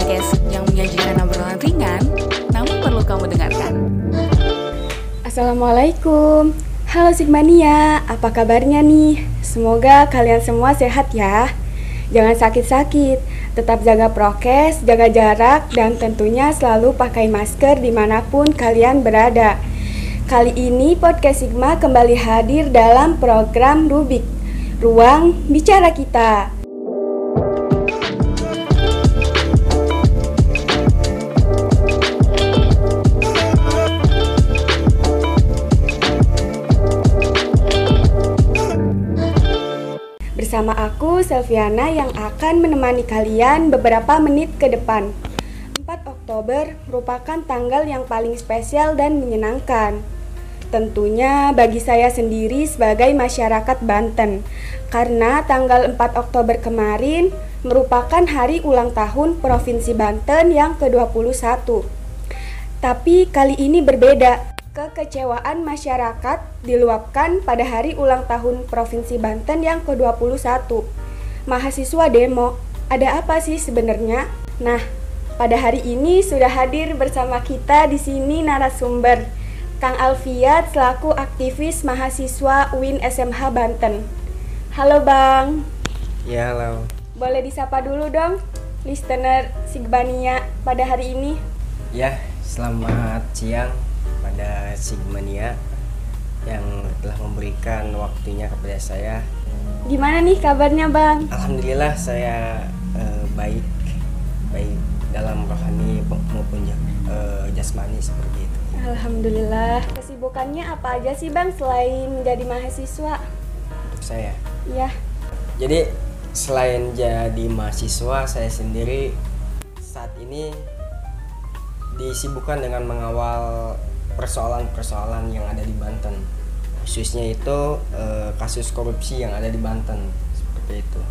podcast yang menyajikan obrolan ringan, namun perlu kamu dengarkan. Assalamualaikum. Halo Sigmania, apa kabarnya nih? Semoga kalian semua sehat ya. Jangan sakit-sakit, tetap jaga prokes, jaga jarak, dan tentunya selalu pakai masker di mana pun kalian berada. Kali ini Podcast Sigma kembali hadir dalam program Rubik, Ruang Bicara Kita. Bersama aku, Selviana, yang akan menemani kalian beberapa menit ke depan. 4 Oktober merupakan tanggal yang paling spesial dan menyenangkan. Tentunya bagi saya sendiri sebagai masyarakat Banten, karena tanggal 4 Oktober kemarin merupakan hari ulang tahun Provinsi Banten yang ke-21. Tapi kali ini berbeda, Kekecewaan masyarakat diluapkan pada hari ulang tahun Provinsi Banten yang ke-21. Mahasiswa demo, ada apa sih sebenarnya? Nah, pada hari ini sudah hadir bersama kita di sini narasumber Kang Alfiat selaku aktivis mahasiswa UIN SMH Banten. Halo Bang. Ya, halo. Boleh disapa dulu dong listener Sigbania pada hari ini? Ya, selamat siang pada Sigmania yang telah memberikan waktunya kepada saya. Gimana nih kabarnya Bang? Alhamdulillah saya eh, baik, baik dalam rohani maupun eh, jasmani seperti itu. Alhamdulillah. Kesibukannya apa aja sih Bang selain menjadi mahasiswa? Saya. Iya. Jadi selain jadi mahasiswa, saya sendiri saat ini disibukkan dengan mengawal persoalan-persoalan yang ada di Banten khususnya itu eh, kasus korupsi yang ada di Banten seperti itu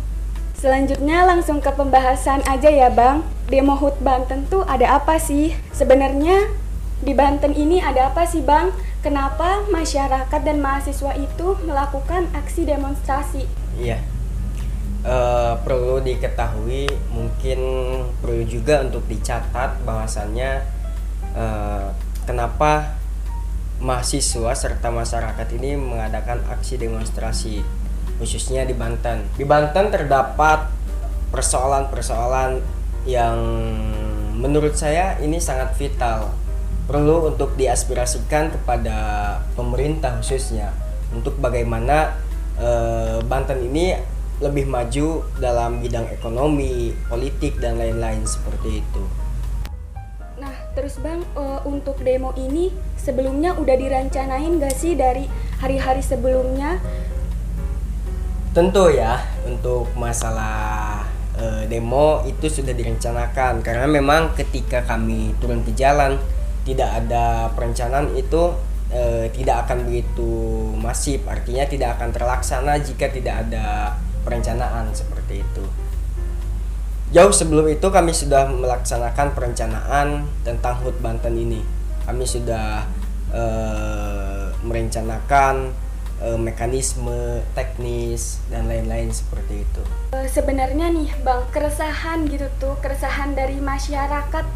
Selanjutnya langsung ke pembahasan aja ya Bang Demo HUT Banten tuh ada apa sih? Sebenarnya di Banten ini ada apa sih Bang? Kenapa masyarakat dan mahasiswa itu melakukan aksi demonstrasi? Iya eh, Perlu diketahui mungkin perlu juga untuk dicatat bahwasannya eh, kenapa mahasiswa serta masyarakat ini mengadakan aksi demonstrasi khususnya di Banten. Di Banten terdapat persoalan-persoalan yang menurut saya ini sangat vital perlu untuk diaspirasikan kepada pemerintah khususnya untuk bagaimana e, Banten ini lebih maju dalam bidang ekonomi, politik dan lain-lain seperti itu. Terus Bang, uh, untuk demo ini sebelumnya udah dirancanain gak sih dari hari-hari sebelumnya? Tentu ya, untuk masalah uh, demo itu sudah direncanakan karena memang ketika kami turun ke jalan tidak ada perencanaan itu uh, tidak akan begitu masif, artinya tidak akan terlaksana jika tidak ada perencanaan seperti itu. Jauh sebelum itu kami sudah melaksanakan perencanaan tentang HUT Banten ini. Kami sudah uh, merencanakan uh, mekanisme teknis dan lain-lain seperti itu. Uh, sebenarnya nih Bang, keresahan gitu tuh, keresahan dari masyarakat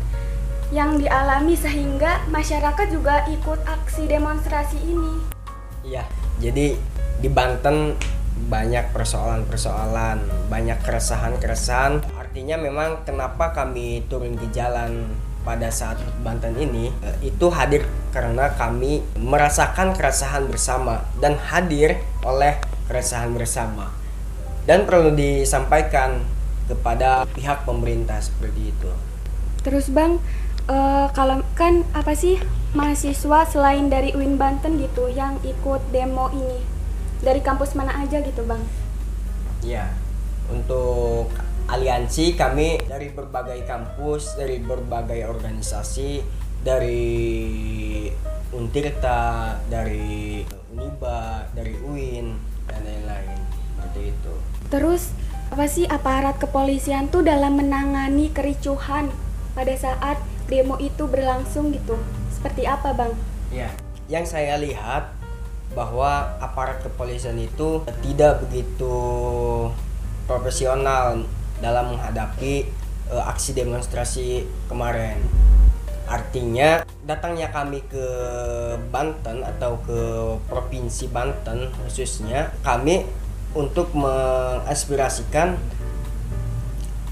yang dialami sehingga masyarakat juga ikut aksi demonstrasi ini. Iya, jadi di Banten banyak persoalan-persoalan, banyak keresahan-keresahan artinya memang kenapa kami turun ke jalan pada saat Banten ini eh, itu hadir karena kami merasakan keresahan bersama dan hadir oleh keresahan bersama dan perlu disampaikan kepada pihak pemerintah seperti itu. Terus bang, uh, kalau kan apa sih mahasiswa selain dari UIN Banten gitu yang ikut demo ini dari kampus mana aja gitu bang? Ya, untuk aliansi kami dari berbagai kampus, dari berbagai organisasi, dari Untirta, dari Uniba, dari UIN dan lain-lain seperti itu. Terus apa sih aparat kepolisian tuh dalam menangani kericuhan pada saat demo itu berlangsung gitu? Seperti apa, Bang? Ya, yang saya lihat bahwa aparat kepolisian itu tidak begitu profesional dalam menghadapi eh, aksi demonstrasi kemarin. Artinya datangnya kami ke Banten atau ke provinsi Banten khususnya kami untuk mengaspirasikan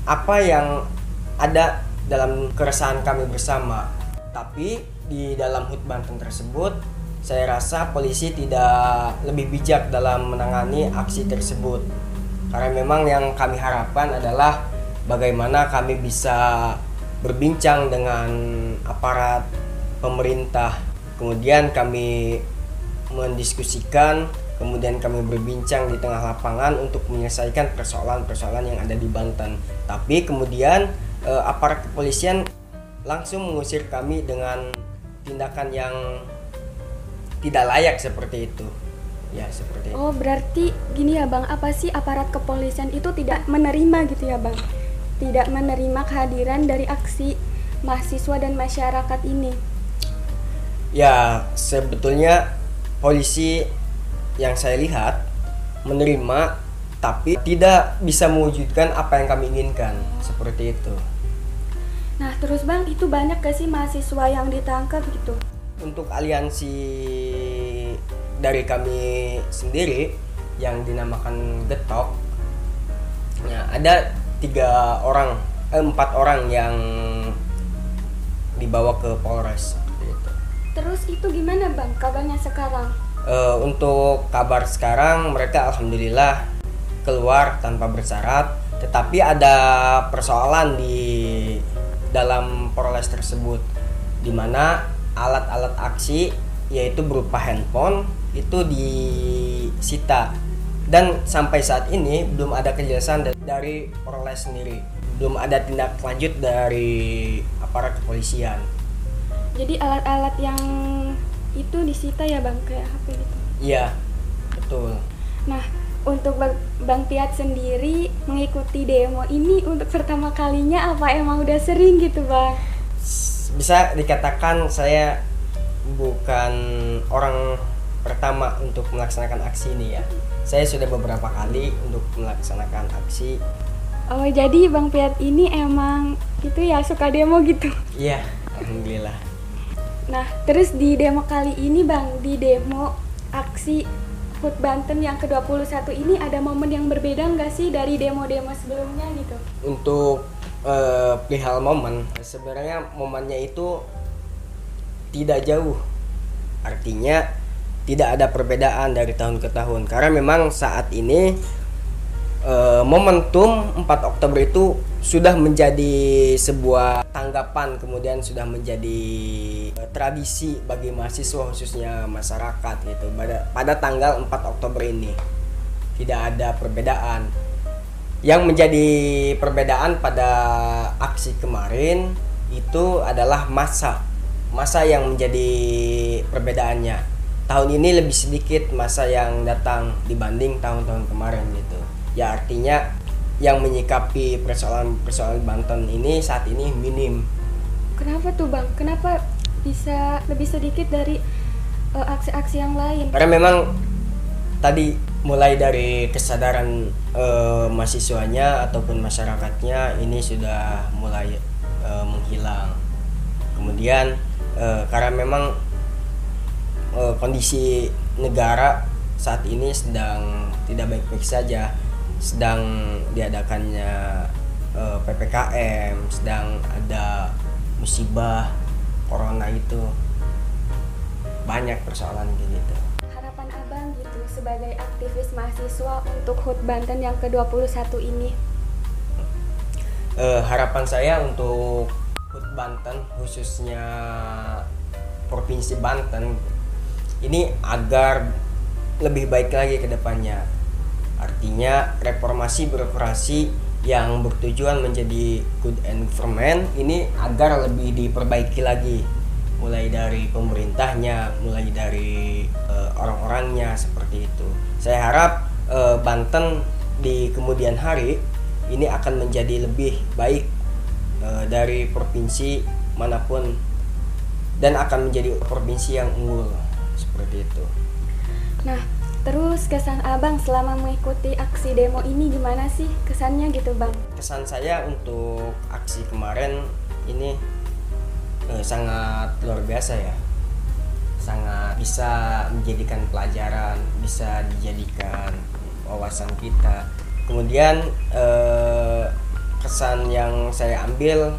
apa yang ada dalam keresahan kami bersama. Tapi di dalam HUT Banten tersebut saya rasa polisi tidak lebih bijak dalam menangani aksi tersebut. Karena memang yang kami harapkan adalah bagaimana kami bisa berbincang dengan aparat pemerintah. Kemudian kami mendiskusikan, kemudian kami berbincang di tengah lapangan untuk menyelesaikan persoalan-persoalan yang ada di Banten. Tapi kemudian eh, aparat kepolisian langsung mengusir kami dengan tindakan yang tidak layak seperti itu. Ya, seperti itu. Oh, berarti gini ya, Bang. Apa sih aparat kepolisian itu tidak menerima gitu ya, Bang? Tidak menerima kehadiran dari aksi mahasiswa dan masyarakat ini. Ya, sebetulnya polisi yang saya lihat menerima tapi tidak bisa mewujudkan apa yang kami inginkan. Seperti itu. Nah, terus Bang, itu banyak gak sih mahasiswa yang ditangkap gitu? Untuk aliansi dari kami sendiri yang dinamakan Getok, ya ada tiga orang, eh, empat orang yang dibawa ke Polres. seperti itu. Terus itu gimana Bang kabarnya sekarang? Eh, untuk kabar sekarang mereka alhamdulillah keluar tanpa bersyarat, tetapi ada persoalan di dalam Polres tersebut, di mana alat-alat aksi yaitu berupa handphone itu disita dan sampai saat ini belum ada kejelasan da- dari Polres sendiri, belum ada tindak lanjut dari aparat kepolisian. Jadi alat-alat yang itu disita ya Bang kayak HP gitu. Iya, betul. Nah, untuk Bang, Bang Piat sendiri mengikuti demo ini untuk pertama kalinya apa emang udah sering gitu Bang? bisa dikatakan saya bukan orang pertama untuk melaksanakan aksi ini ya. Saya sudah beberapa kali untuk melaksanakan aksi. Oh jadi Bang Piat ini emang itu ya suka demo gitu. Iya, alhamdulillah. Nah terus di demo kali ini Bang di demo aksi HUT Banten yang ke-21 ini ada momen yang berbeda nggak sih dari demo-demo sebelumnya gitu? Untuk perihal momen, sebenarnya momennya itu tidak jauh. Artinya tidak ada perbedaan dari tahun ke tahun. Karena memang saat ini eh, momentum 4 Oktober itu sudah menjadi sebuah tanggapan kemudian sudah menjadi eh, tradisi bagi mahasiswa khususnya masyarakat gitu. Pada pada tanggal 4 Oktober ini tidak ada perbedaan. Yang menjadi perbedaan pada aksi kemarin itu adalah masa. Masa yang menjadi perbedaannya tahun ini lebih sedikit masa yang datang dibanding tahun-tahun kemarin gitu ya artinya yang menyikapi persoalan-persoalan Banten ini saat ini minim Kenapa tuh Bang? Kenapa bisa lebih sedikit dari eh, aksi-aksi yang lain? karena memang tadi mulai dari kesadaran eh, mahasiswanya ataupun masyarakatnya ini sudah mulai eh, menghilang kemudian eh, karena memang kondisi negara saat ini sedang tidak baik-baik saja. Sedang diadakannya eh, ppkm sedang ada musibah corona itu. Banyak persoalan kayak gitu. Harapan Abang gitu sebagai aktivis mahasiswa untuk HUT Banten yang ke-21 ini. Eh, harapan saya untuk HUT Banten khususnya provinsi Banten ini agar lebih baik lagi ke depannya. Artinya reformasi birokrasi yang bertujuan menjadi good environment ini agar lebih diperbaiki lagi mulai dari pemerintahnya, mulai dari eh, orang-orangnya seperti itu. Saya harap eh, Banten di kemudian hari ini akan menjadi lebih baik eh, dari provinsi mana pun dan akan menjadi provinsi yang unggul seperti itu. Nah, Terus kesan abang selama mengikuti aksi demo ini gimana sih kesannya gitu bang? Kesan saya untuk aksi kemarin ini eh, sangat luar biasa ya sangat bisa menjadikan pelajaran bisa dijadikan wawasan kita kemudian eh, kesan yang saya ambil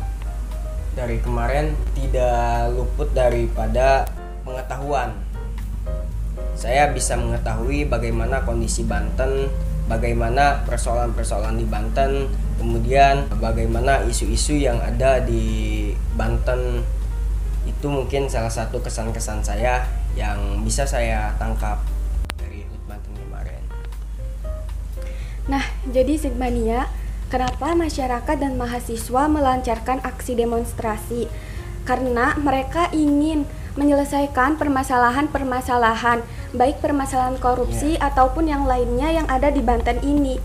dari kemarin tidak luput daripada pengetahuan saya bisa mengetahui bagaimana kondisi Banten bagaimana persoalan-persoalan di Banten kemudian bagaimana isu-isu yang ada di Banten itu mungkin salah satu kesan-kesan saya yang bisa saya tangkap dari HUT Banten kemarin. Nah, jadi Sigmania, kenapa masyarakat dan mahasiswa melancarkan aksi demonstrasi? Karena mereka ingin menyelesaikan permasalahan-permasalahan, baik permasalahan korupsi Yeah. ataupun yang lainnya yang ada di Banten ini.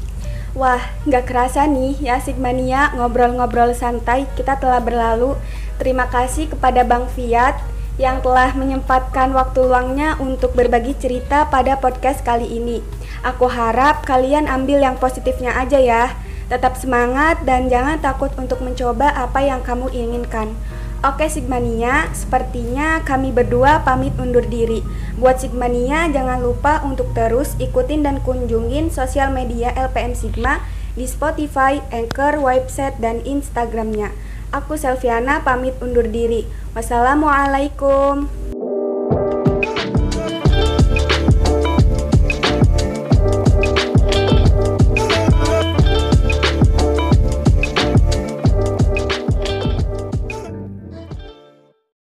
Wah, nggak kerasa nih ya Sigmania ngobrol-ngobrol santai kita telah berlalu. Terima kasih kepada Bang Fiat yang telah menyempatkan waktu luangnya untuk berbagi cerita pada podcast kali ini. Aku harap kalian ambil yang positifnya aja ya. Tetap semangat dan jangan takut untuk mencoba apa yang kamu inginkan. Oke Sigmania, sepertinya kami berdua pamit undur diri. Buat Sigmania jangan lupa untuk terus ikutin dan kunjungin sosial media LPM Sigma di Spotify, Anchor, website, dan Instagramnya. Aku Selviana pamit undur diri. Wassalamualaikum.